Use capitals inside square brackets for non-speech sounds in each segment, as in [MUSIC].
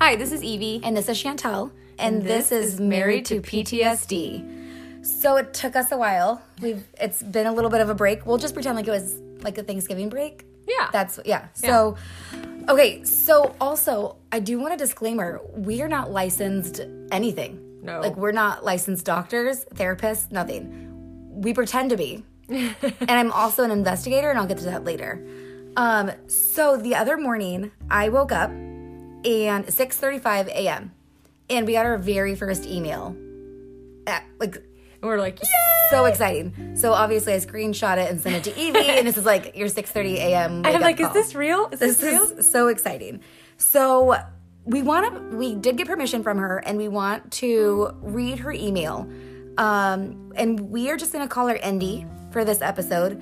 Hi, this is Evie. And this is Chantel. And, this, is Married to PTSD. So it took us a while. We've it's been a little bit of a break. We'll just pretend like it was like a Thanksgiving break. Yeah. That's yeah. So okay, so also I do want a disclaimer. We are not licensed anything. No. Like we're not licensed doctors, therapists, nothing. We pretend to be. [LAUGHS] and I'm also an investigator and I'll get to that later. Um so the other morning I woke up and 6:35 a.m. and we got our very first email. At, like we're like, so exciting. So obviously I screenshot it and sent it to Evie and this is like your 6:30 [LAUGHS] a.m. I'm like, is this real? Is this, This real? is so exciting. So we want to. We did get permission from her, and we want to read her email. Um, and we are just going to call her Indy for this episode.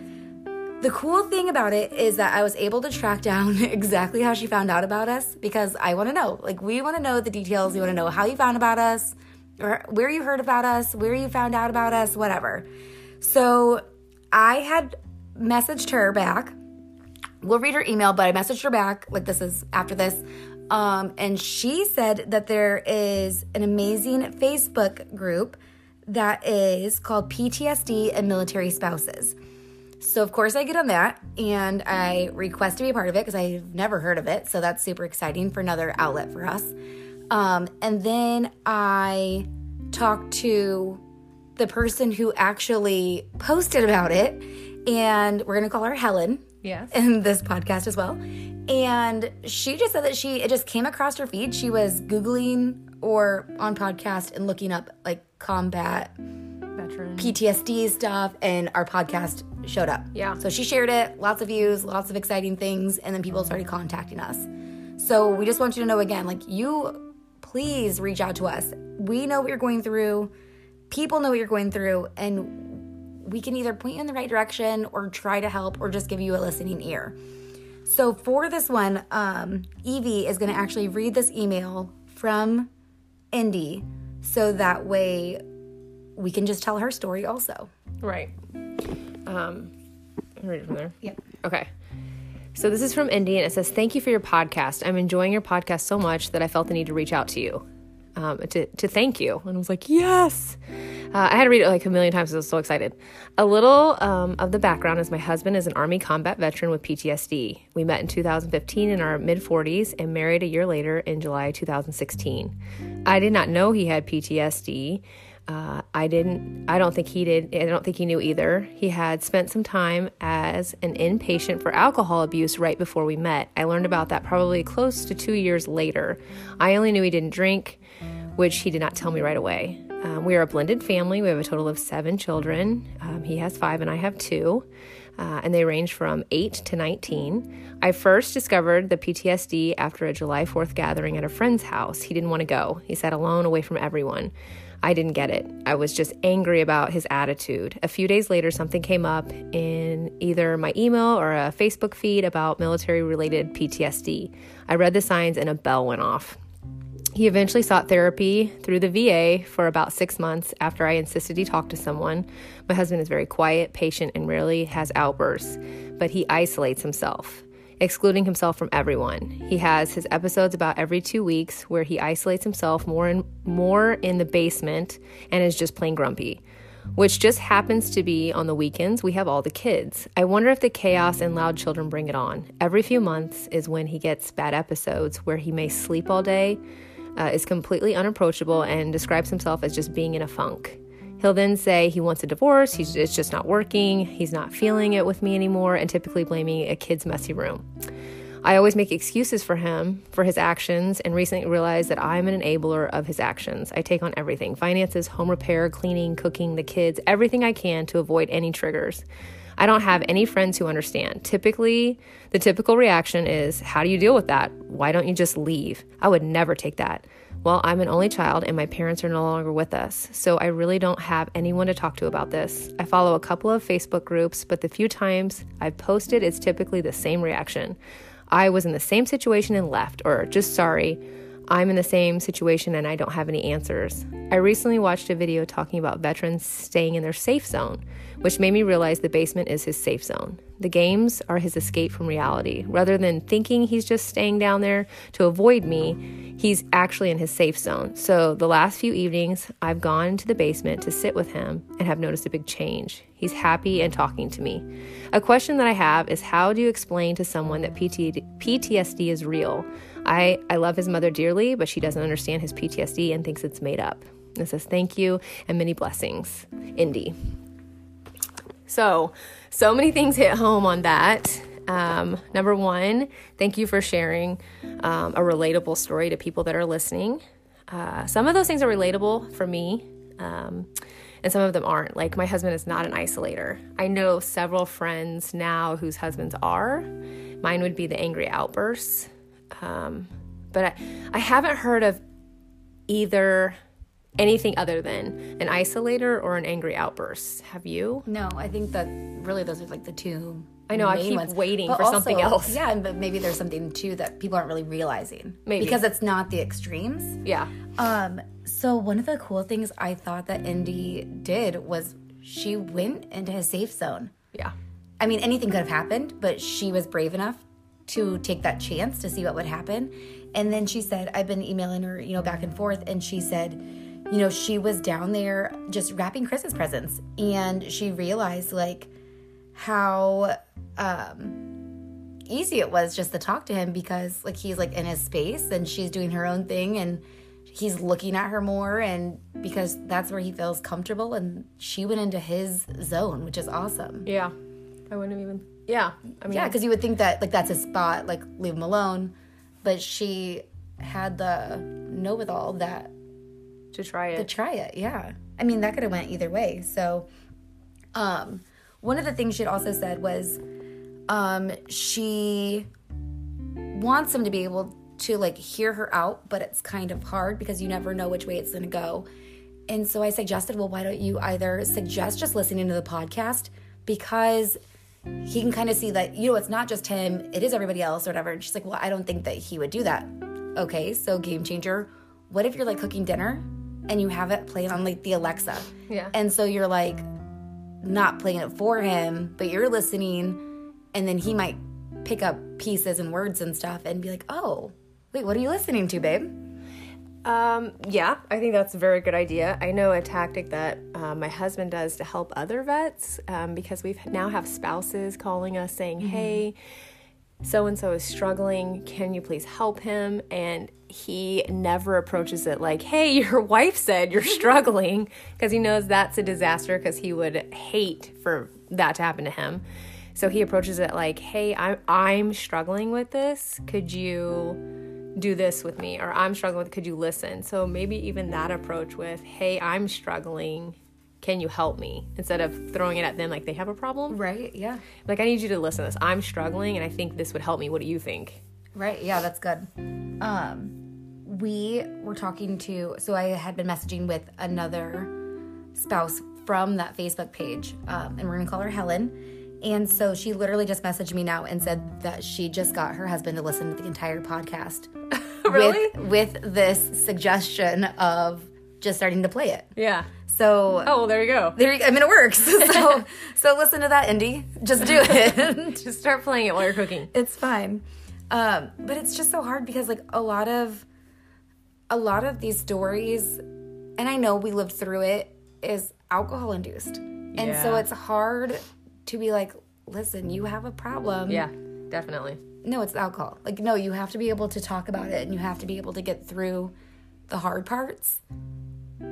The cool thing about it is that I was able to track down [LAUGHS] exactly how she found out about us because I want to know. Like, we want to know the details. We want to know how you found about us, or where you heard about us, where you found out about us, whatever. So I had messaged her back we'll read her email, but I messaged her back, like this is after this. Um, and she said that there is an amazing Facebook group that is called PTSD and Military Spouses. So, of course, I get on that and I request to be a part of it because I've never heard of it. So, that's super exciting for another outlet for us. Um, and then I talked to the person who actually posted about it, and we're gonna call her Helen Yes. in this podcast as well. And she just said that she it just came across her feed. She was googling or on podcast and looking up like combat Veteran. PTSD stuff, and our podcast showed up. Yeah. So she shared it, lots of views, lots of exciting things, and then people started contacting us. So we just want you to know again, like you, please reach out to us. We know what you're going through. People know what you're going through, and we can either point you in the right direction or try to help or just give you a listening ear. So for this one, um, Evie is going to actually read this email from Indy, so that way we can just tell her story also. Right. Um, read it from there. Yep. Okay. So this is from Indy, and it says, "Thank you for your podcast. I'm enjoying your podcast so much that I felt the need to reach out to you, um, to to thank you." And I was like, "Yes." Uh, I had to read it like a million times. I was so excited. A little um, of the background is my husband is an Army combat veteran with PTSD. We met in 2015 in our mid 40s and married a year later in July 2016. I did not know he had PTSD. Uh, I didn't. I don't think he did. I don't think he knew either. He had spent some time as an inpatient for alcohol abuse right before we met. I learned about that probably close to two years later. I only knew he didn't drink, which he did not tell me right away. Um, we are a blended family. We have a total of seven children. Um, he has five, and I have two. Uh, and they range from 8 to 19. I first discovered the PTSD after a July 4th gathering at a friend's house. He didn't want to go, he sat alone away from everyone. I didn't get it. I was just angry about his attitude. A few days later, something came up in either my email or a Facebook feed about military related PTSD. I read the signs and a bell went off. He eventually sought therapy through the VA for about six months after I insisted he talk to someone. My husband is very quiet, patient, and rarely has outbursts, but he isolates himself, excluding himself from everyone. He has his episodes about every two weeks where he isolates himself more and more in the basement and is just plain grumpy. Which just happens to be on the weekends. We have all the kids. I wonder if the chaos and loud children bring it on. Every few months is when he gets bad episodes where he may sleep all day, uh, is completely unapproachable and describes himself as just being in a funk. He'll then say he wants a divorce, he's, it's just not working, he's not feeling it with me anymore, and typically blaming a kid's messy room. I always make excuses for him for his actions and recently realized that I'm an enabler of his actions. I take on everything finances, home repair, cleaning, cooking, the kids, everything I can to avoid any triggers. I don't have any friends who understand. Typically, the typical reaction is, How do you deal with that? Why don't you just leave? I would never take that. Well, I'm an only child and my parents are no longer with us, so I really don't have anyone to talk to about this. I follow a couple of Facebook groups, but the few times I've posted, it's typically the same reaction. I was in the same situation and left, or just sorry. I'm in the same situation and I don't have any answers. I recently watched a video talking about veterans staying in their safe zone, which made me realize the basement is his safe zone. The games are his escape from reality. Rather than thinking he's just staying down there to avoid me, he's actually in his safe zone. So the last few evenings, I've gone to the basement to sit with him and have noticed a big change. He's happy and talking to me. A question that I have is how do you explain to someone that PTSD is real? I, I love his mother dearly, but she doesn't understand his PTSD and thinks it's made up. It says, Thank you and many blessings, Indy. So, so many things hit home on that. Um, number one, thank you for sharing um, a relatable story to people that are listening. Uh, some of those things are relatable for me, um, and some of them aren't. Like, my husband is not an isolator. I know several friends now whose husbands are. Mine would be the angry outbursts. Um, but I, I haven't heard of either anything other than an isolator or an angry outburst. Have you? No, I think that really those are like the two. I know. I keep ones. waiting But for something else. Yeah, and but maybe there's something too that people aren't really realizing. Maybe. because it's not the extremes. Yeah. Um. So one of the cool things I thought that Indy did was she went into his safe zone. Yeah. I mean, anything could have happened, but she was brave enough to take that chance to see what would happen. And then she said, I've been emailing her, you know, back and forth, and she said, you know, she was down there just wrapping Christmas presents, and she realized like how um easy it was just to talk to him because like he's like in his space and she's doing her own thing and he's looking at her more and because that's where he feels comfortable and she went into his zone which is awesome Yeah. I wouldn't have even. Yeah. I mean, yeah, because you would think that like that's his spot, like leave him alone. But she had the know with all that to try it. to try it. Yeah, I mean that could have went either way. So, um, one of the things she'd also said was, um, she wants him to be able to like hear her out, but it's kind of hard because you never know which way it's gonna go. And so I suggested, well, why don't you either suggest just listening to the podcast because he can kind of see that, you know, it's not just him, it is everybody else or whatever. And she's like, well, I don't think that he would do that. Okay, so game changer. What if you're like cooking dinner and you have it playing on like the Alexa? Yeah. And so you're like not playing it for him, but you're listening, and then he might pick up pieces and words and stuff and be like, oh, wait, what are you listening to, babe? Um, yeah, I think that's a very good idea. I know a tactic that uh, my husband does to help other vets um, because we now have spouses calling us saying, hey, so and so is struggling. Can you please help him? And he never approaches it like, hey, [LAUGHS] your wife said you're [LAUGHS] struggling because he knows that's a disaster because he would hate for that to happen to him. So he approaches it like, hey, I'm, I'm struggling with this. Could you do this with me or i'm struggling with could you listen so maybe even that approach with hey i'm struggling can you help me instead of throwing it at them like they have a problem Right, yeah. like i need you to listen to this i'm struggling and i think this would help me what do you think Right, yeah, that's good. Um, we were talking to, so I had been messaging with another spouse from that Facebook page, um, and we're gonna call her Helen. And so she literally just messaged me now and said that she just got her husband to listen to the entire podcast. [LAUGHS] Really? With, with this suggestion of just starting to play it. yeah So oh well there you go. there, you- I mean, it works. [LAUGHS] so, [LAUGHS] so listen to that, Indy. Just do [LAUGHS] it. just start playing it while you're cooking. It's fine. Um but it's just so hard because like a lot of a lot of these stories and i know we lived through it is alcohol induced. And so it's hard to be like listen you have a problem. Yeah definitely. No it's alcohol. Like no you have to be able to talk about it and you have to be able to get through the hard parts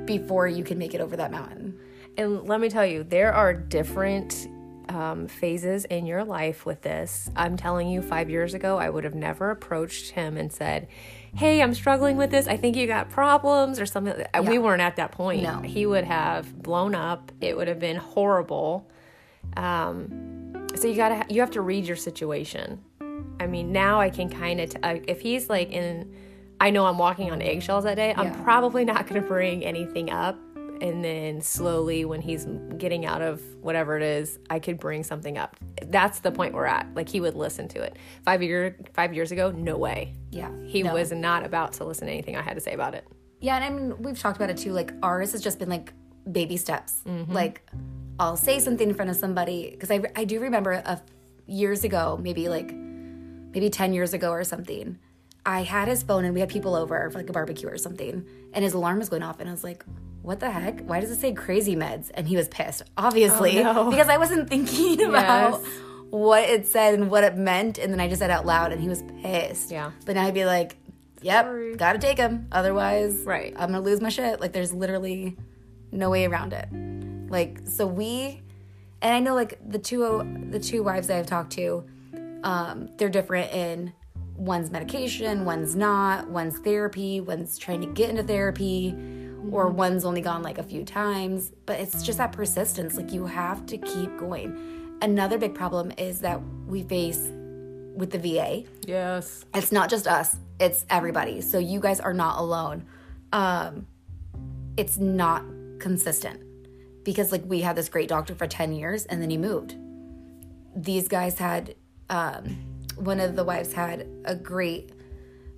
before you can make it over that mountain And let me tell you, there are different um, phases in your life with this. I'm telling you, five years ago, I would have never approached him and said, Hey, I'm struggling with this. I think you got problems or something. like that. We weren't at that point. No. He would have blown up. It would have been horrible. Um, so you gotta, you have to read your situation. I mean, now I can kind of, t- uh, if he's like in, I know I'm walking on eggshells that day, I'm probably not going to bring anything up and then slowly when he's getting out of whatever it is i could bring something up that's the point we're at like he would listen to it five year five years ago no way Yeah. he No. was not about to listen to anything i had to say about it Yeah, and I mean, we've talked about it too. Like ours has just been like baby steps. Mm-hmm. Like I'll say something in front of somebody because I I do remember a, years ago, maybe like maybe ten years ago or something. I had his phone and we had people over for like a barbecue or something, and his alarm was going off, and I was like, "What the heck? Why does it say crazy meds?" And he was pissed, obviously, Oh, no. because I wasn't thinking [LAUGHS] about Yes. what it said and what it meant, and then I just said it out loud, and he was pissed. Yeah. But now he'd be like, "Yep, Sorry. gotta take him, otherwise, Right. I'm gonna lose my shit." Like, there's literally no way around it. Like, so we, and I know like the two the two wives that I've talked to, um, they're different in one's medication, one's not, one's therapy, one's trying to get into therapy, or one's only gone like a few times. But it's just that persistence. Like you have to keep going. Another big problem is that we face with the VA. yes It's not just us, it's everybody. So you guys are not alone. Um, it's not consistent because like we had this great doctor for 10 years and then he moved. These guys had um, one of the wives had a great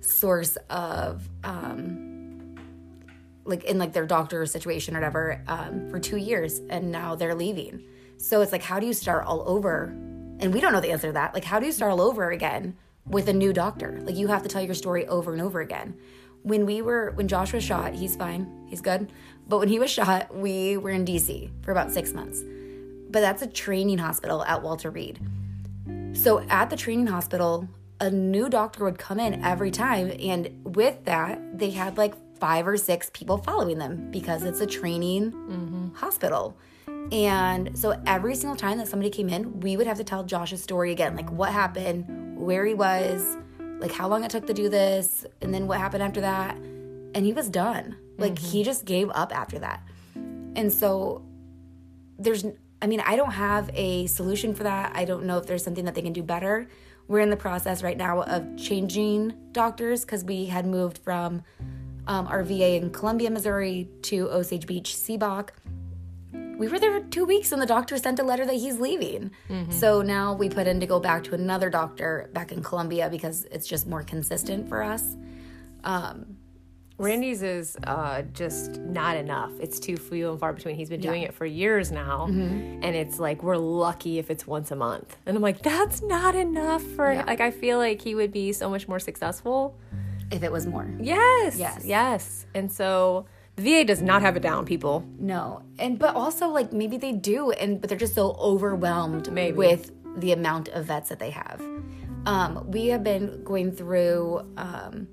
source of um, like in like their doctor situation or whatever um, for two years and now they're leaving. So it's like how do you start all over? And we don't know the answer to that. Like how do you start all over again with a new doctor? Like you have to tell your story over and over again. When we were when Josh was shot, he's fine, he's good. But when he was shot, we were in DC for about six months. But that's a training hospital at Walter Reed. So at the training hospital, a new doctor would come in every time. And with that, they had like five or six people following them because it's a training mm-hmm. hospital. And so every single time that somebody came in, we would have to tell Josh's story again like what happened, where he was, like how long it took to do this, and then what happened after that. And he was done. Like he mm-hmm. just gave up after that. And so there's I mean, I don't have a solution for that. I don't know if there's something that they can do better. We're in the process right now of changing doctors because we had moved from um, our VA in Columbia, Missouri to Osage Beach, Seabach. We were there two weeks and the doctor sent a letter that he's leaving. So now we put in to go back to another doctor back in Columbia because it's just more consistent for us. Randy's is uh, just not enough. It's too few and far between. He's been doing it for years now, and it's like we're lucky if it's once a month. And I'm like, that's not enough for. Like, I feel like he would be so much more successful. If it was more. Yes, Yes. yes. And so the VA does not have it down, people. No, and but also like maybe they do, and but they're just so overwhelmed Maybe. with the amount of vets that they have. Um, we have been going through, um,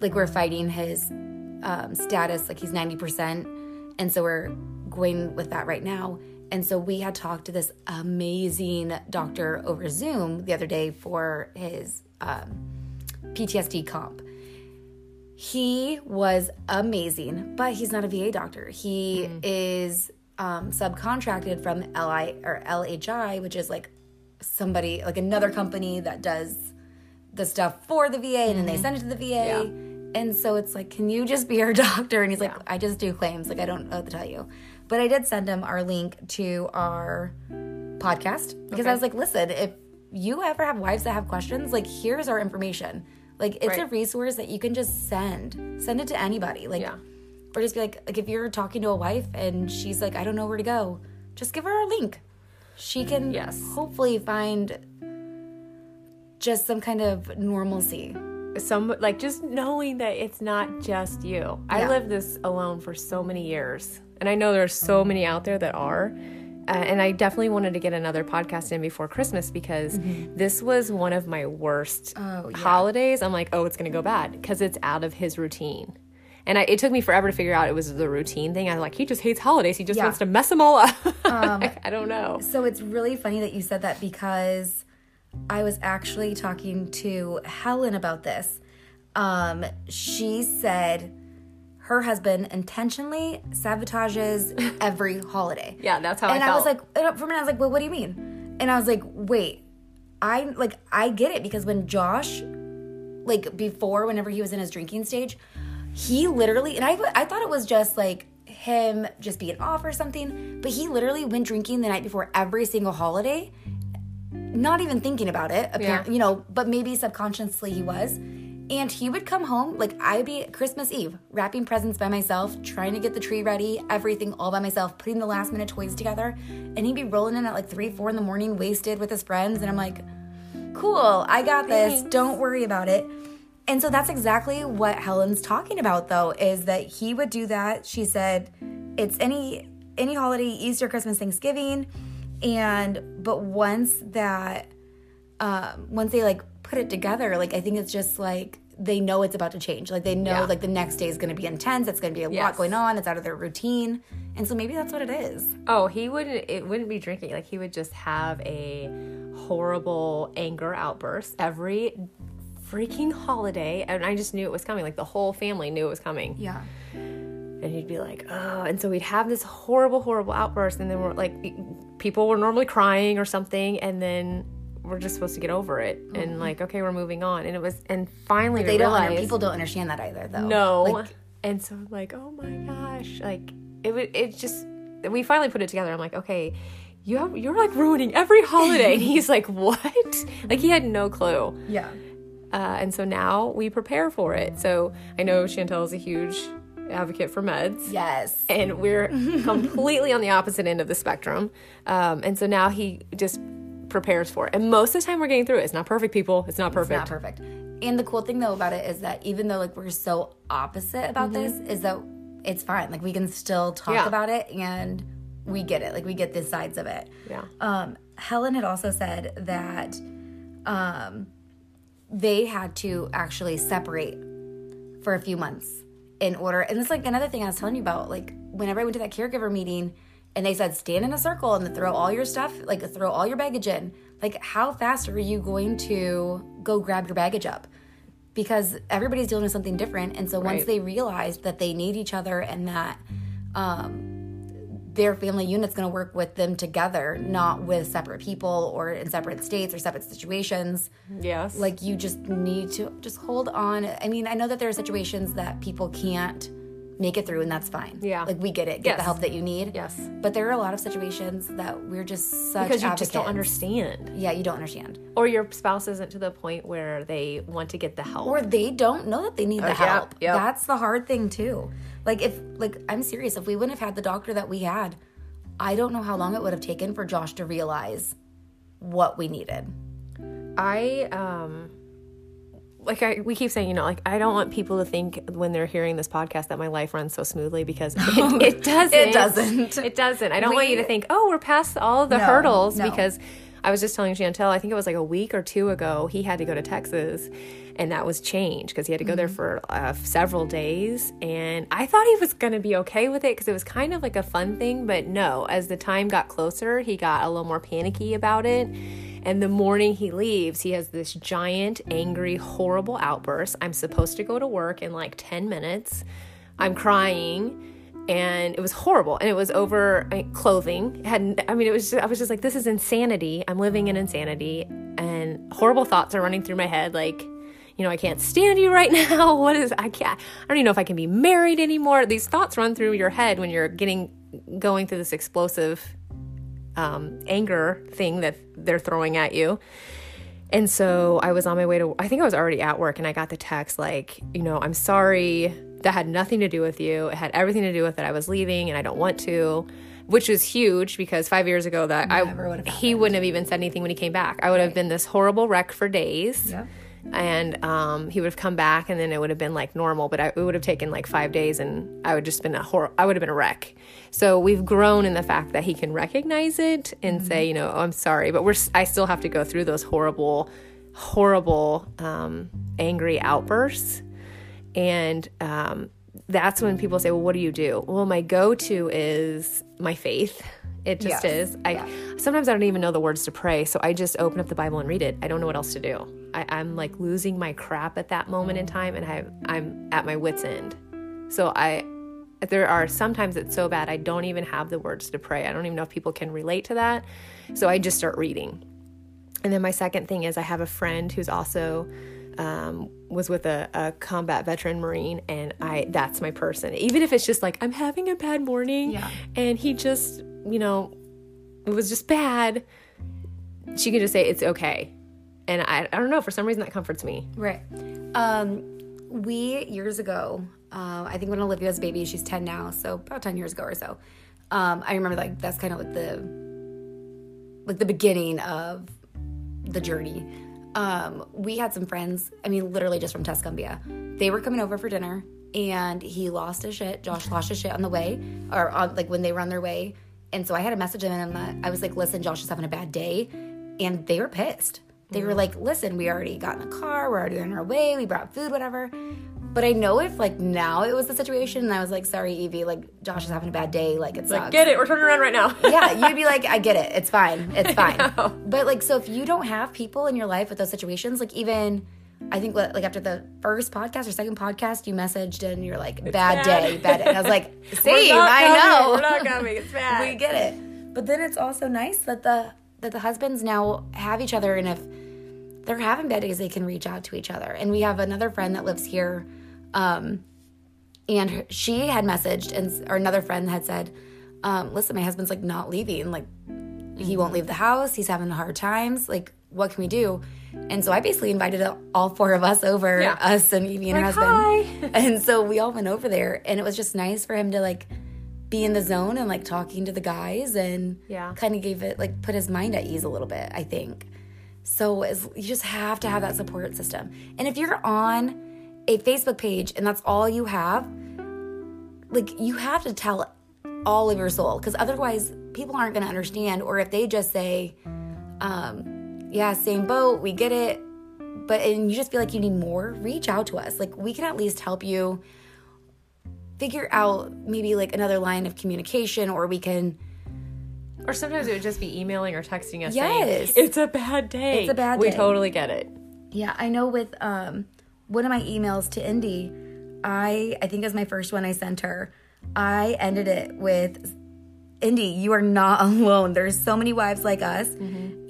like we're fighting his um, status, like he's ninety percent, and so we're going with that right now. And so we had talked to this amazing doctor over Zoom the other day for his um, PTSD comp he was amazing, but he's not a VA doctor. He is um, subcontracted from LI or LHI, which is like somebody like another company that does the stuff for the VA, and then they send it to the VA. And so it's like, can you just be our [LAUGHS] doctor? And he's like, I just do claims. Like I don't know what to tell you. But I did send him our link to our podcast because I was like, listen, if you ever have wives that have questions, like here's our information. Like it's a resource that you can just send. Send it to anybody. Like Yeah. or just be like like if you're talking to a wife and she's like, I don't know where to go, just give her a link. She can Yes. hopefully find just some kind of normalcy. Some like just knowing that it's not just you. I lived this alone for so many years, and I know there's so many out there that are. Uh, and I definitely wanted to get another podcast in before Christmas because this was one of my worst Mm-hmm. Oh, yeah. holidays. I'm like, oh, it's gonna go bad because it's out of his routine. And I, it took me forever to figure out it was the routine thing. I was like, he just hates holidays. He just Yeah. Um, wants to mess them all up. Like, [LAUGHS] I don't know. So it's really funny that you said that because I was actually talking to Helen about this. Um, she said her husband intentionally sabotages [LAUGHS] every holiday. Yeah, that's how and I I, was like, and for a minute, I was like, well, what do you mean? And I was like, wait, I like I get it because when Josh, like before, whenever he was in his drinking stage, he literally and I I thought it was just like him just being off or something, but he literally went drinking the night before every single holiday, not even thinking about it, apparently, you know, but maybe subconsciously he was. And he would come home, like I'd be Christmas Eve, wrapping presents by myself, trying to get the tree ready, everything all by myself, putting the last minute toys together. And he'd be rolling in at like three, four in the morning, wasted with his friends. And I'm like, cool, I got this. Don't worry about it. And so that's exactly what Helen's talking about though, is that he would do that. She said it's any any holiday, Easter, Christmas, Thanksgiving. And but once that um once they like put it together, like I think it's just like they know it's about to change. Like they know Yeah. like the next day is gonna be intense, it's gonna be a lot going on, it's out of their routine. And so maybe that's what it is. Oh, he wouldn't. It wouldn't be drinking. Like he would just have a horrible anger outburst every freaking holiday, and I just knew it was coming. Like the whole family knew it was coming, Yeah. and he'd be like, "Oh," and so we'd have this horrible, horrible outburst, and then we're like, people were normally crying or something, and then we're just supposed to get over it, and like, okay, we're moving on, and it was, and finally They don't realized, people don't understand that either though. no. Like, and so I'm like, oh my gosh, like it would it just we finally put it together. I'm like, okay, you have you're like ruining every holiday. and he's like, what? Like he had no clue. yeah. Uh, and so now we prepare for it. So I know Chantel is a huge advocate for meds. Yes. And we're [LAUGHS] completely on the opposite end of the spectrum. Um, and so now he just prepares for it. And most of the time we're getting through it. It's not perfect, people. It's not perfect. Not perfect. And the cool thing though about it is that even though like we're so opposite about this, is that it's fine. Like we can still talk Mm-hmm. Yeah. about it and we get it. Like we get the sides of it. Yeah. Um, Helen had also said that um, they had to actually separate for a few months in order. And it's like another thing I was telling you about. Like whenever I went to that caregiver meeting and they said stand in a circle and throw all your stuff, like throw all your baggage in. Like how fast are you going to go grab your baggage up? Because everybody's dealing with something different. And so once Right. they realize that they need each other and that um, their family unit's going to work with them together, not with separate people or in separate states or separate situations. Yes. Like you just need to just hold on. I mean, I know that there are situations that people can't make it through, and that's fine. Yeah. like we get it. Get the help that you need. Yes. but there are a lot of situations that we're just such because you advocates. just don't understand. Yeah, you don't understand, or your spouse isn't to the point where they want to get the help. or they don't know that they need uh, the yeah, help. yep. That's the hard thing too. Like if, like I'm serious, if we wouldn't have had the doctor that we had, I don't know how long it would have taken for Josh to realize what we needed. I um like I we keep saying, you know, like I don't want people to think when they're hearing this podcast that my life runs so smoothly because [LAUGHS] it, it doesn't. It doesn't. It doesn't. I don't want you to think, oh, we're past all the No, hurdles no. because I was just telling Chantel, I think it was like a week or two ago, he had to go to Texas and that was change because he had to go there for uh, several days. And I thought he was going to be okay with it because it was kind of like a fun thing. But no, as the time got closer, he got a little more panicky about it. And the morning he leaves, he has this giant, angry, horrible outburst. I'm supposed to go to work in like 10 minutes. I'm crying and it was horrible and it was over uh, clothing had i mean it was just, i was just like this is insanity i'm living in insanity and horrible thoughts are running through my head like you know i can't stand you right [LAUGHS] now what is i can't i don't even know if i can be married anymore these thoughts run through your head when you're getting going through this explosive um, anger thing that they're throwing at you and so I was on my way to, I think I was already at work and I got the text like, you know, I'm sorry. That had nothing to do with you. It had everything to do with that I was leaving and I don't want to, which was huge because five years ago that Never I, would've he wouldn't have even said anything when he came back. I would have been this horrible wreck for days. Yep. And um, he would have come back and then it would have been like normal, but I, it would have taken like five days and I would just been a hor- I would have been a wreck. So we've grown in the fact that he can recognize it and say, you know, oh, I'm sorry, but we're I still have to go through those horrible, horrible, um, angry outbursts, and um, that's when people say, well, what do you do? Well, my go-to is my faith. It just Yes. is. I Yeah. sometimes I don't even know the words to pray, so I just open up the Bible and read it. I don't know what else to do. I, I'm like losing my crap at that moment in time, and I, I'm at my wits' end. So I, there are sometimes it's so bad I don't even have the words to pray. I don't even know if people can relate to that. So I just start reading. And then my second thing is I have a friend who's also um, was with a, a combat veteran Marine, and I that's my person. Even if it's just like I'm having a bad morning, Yeah. and he just, you know, it was just bad. She can just say it's okay, and I, I don't know. For some reason, that comforts me. Right. Um, we years ago, uh, I think when Olivia was a baby, she's ten now, so about ten years ago or so. Um, I remember like that's kind of like the like the beginning of the journey. Um, we had some friends. I mean, literally just from Tuscumbia. They were coming over for dinner, and he lost his shit. Josh lost his shit on the way, or on, like when they were on their way. And so I had a message in that I was like, "Listen, Josh is having a bad day," and they were pissed. They were mm. like, "Listen, we already got in the car. We're already on our way. We brought food, whatever." But I know if like now it was the situation, and I was like, "Sorry, Evie, like Josh is having a bad day. Like it sucks." Get it? We're turning around right now. yeah, you'd be like, I get it. It's fine. [LAUGHS] It's fine. But like, so if you don't have people in your life with those situations, like even, I think like after the first podcast or second podcast, you messaged and you're like, bad, bad. day, bad day. And I was like, [LAUGHS] same, I coming. know. We're not coming. It's [LAUGHS] bad. we get it. But then it's also nice that the that the husbands now have each other, and if they're having bad days, they can reach out to each other. And we have another friend that lives here, um, and her- she had messaged, and or another friend had said, um, "Listen, my husband's like not leaving. Like he won't leave the house. He's having hard times. Like what can we do?" And so I basically invited all four of us over, Yeah. us and Evie and her husband. "Hi." [LAUGHS] And so we all went over there, and it was just nice for him to like be in the zone and like talking to the guys and Yeah. kind of gave it like put his mind at ease a little bit, I think. So as, you just have to have that support system. And if you're on a Facebook page and that's all you have, like you have to tell all of your soul because otherwise people aren't going to understand or if they just say um yeah, same boat, we get it. But and you just feel like you need more, reach out to us. Like we can at least help you figure out maybe like another line of communication or we can Or sometimes it would just be emailing or texting us Yes. saying, it's a bad day. It's a bad day. We totally get it. Yeah, I know with um one of my emails to Indy, I I think it was my first one I sent her. I ended it with Indy, you are not [LAUGHS] alone. There's so many wives like us.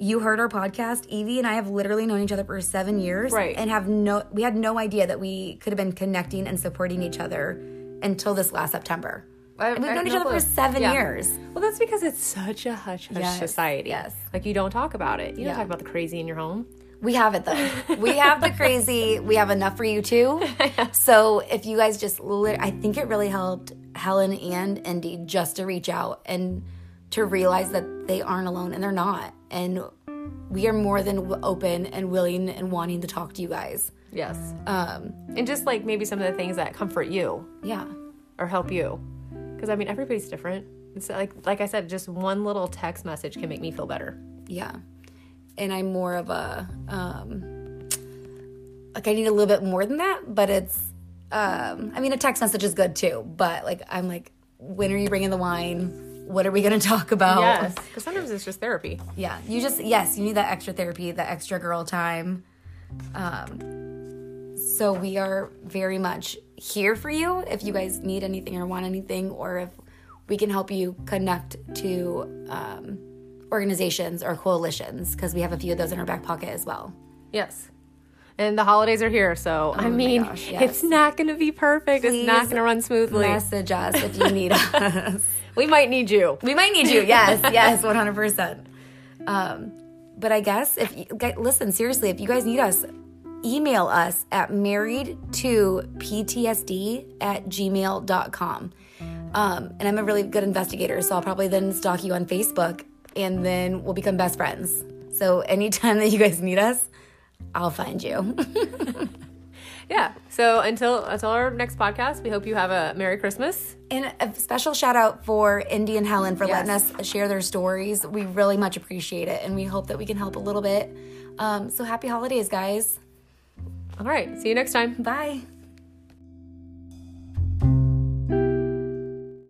You heard our podcast. Evie and I have literally known each other for seven years. Right. And have no we had no idea that we could have been connecting and supporting each other until this last September. I- we've I known have each no other for seven Yeah. years. Well, that's because it's such a hush hush Yes, society. yes. Like you don't talk about it. You Yeah. don't talk about the crazy in your home. We have it though. we have the crazy. We have enough for you too. [LAUGHS] So if you guys just, lit- I think it really helped Helen and Indy just to reach out and to realize that they aren't alone and they're not. And we are more than open and willing and wanting to talk to you guys. Yes. Um, And just like maybe some of the things that comfort you yeah. or help you. Because I mean, everybody's different. It's like, like I said, just one little text message can make me feel better. Yeah. And I'm more of a um like I need a little bit more than that, but it's um I mean a text message is good too, but like I'm like when are you bringing the wine? What are we going [LAUGHS] to talk about? Yes. Because sometimes it's just therapy. Yeah, you just yes, you need that extra therapy, that extra girl time. Um, so we are very much here for you if you guys need anything or want anything, or if we can help you connect to um, organizations or coalitions because we have a few of those in our back pocket as well. Yes. And the holidays are here, so I Oh my mean, gosh, yes. it's not going to be perfect. it's not going to run smoothly. Message us if you need [LAUGHS] us. We might need you. We might need you. Yes, [LAUGHS] yes, one hundred percent. Um, but I guess if you, listen seriously, if you guys need us, email us at married to ptsd at gmail.com. Um, and I'm a really good investigator, so I'll probably then stalk you on Facebook, and then we'll become best friends. So anytime [LAUGHS] that you guys need us, I'll find you. [LAUGHS] Yeah. So until until our next podcast, we hope you have a Merry Christmas. And a special shout out for Indy and Helen for letting us share their stories. We really much appreciate it, and we hope that we can help a little bit. Um, so happy holidays, guys. All right. See you next time. Bye.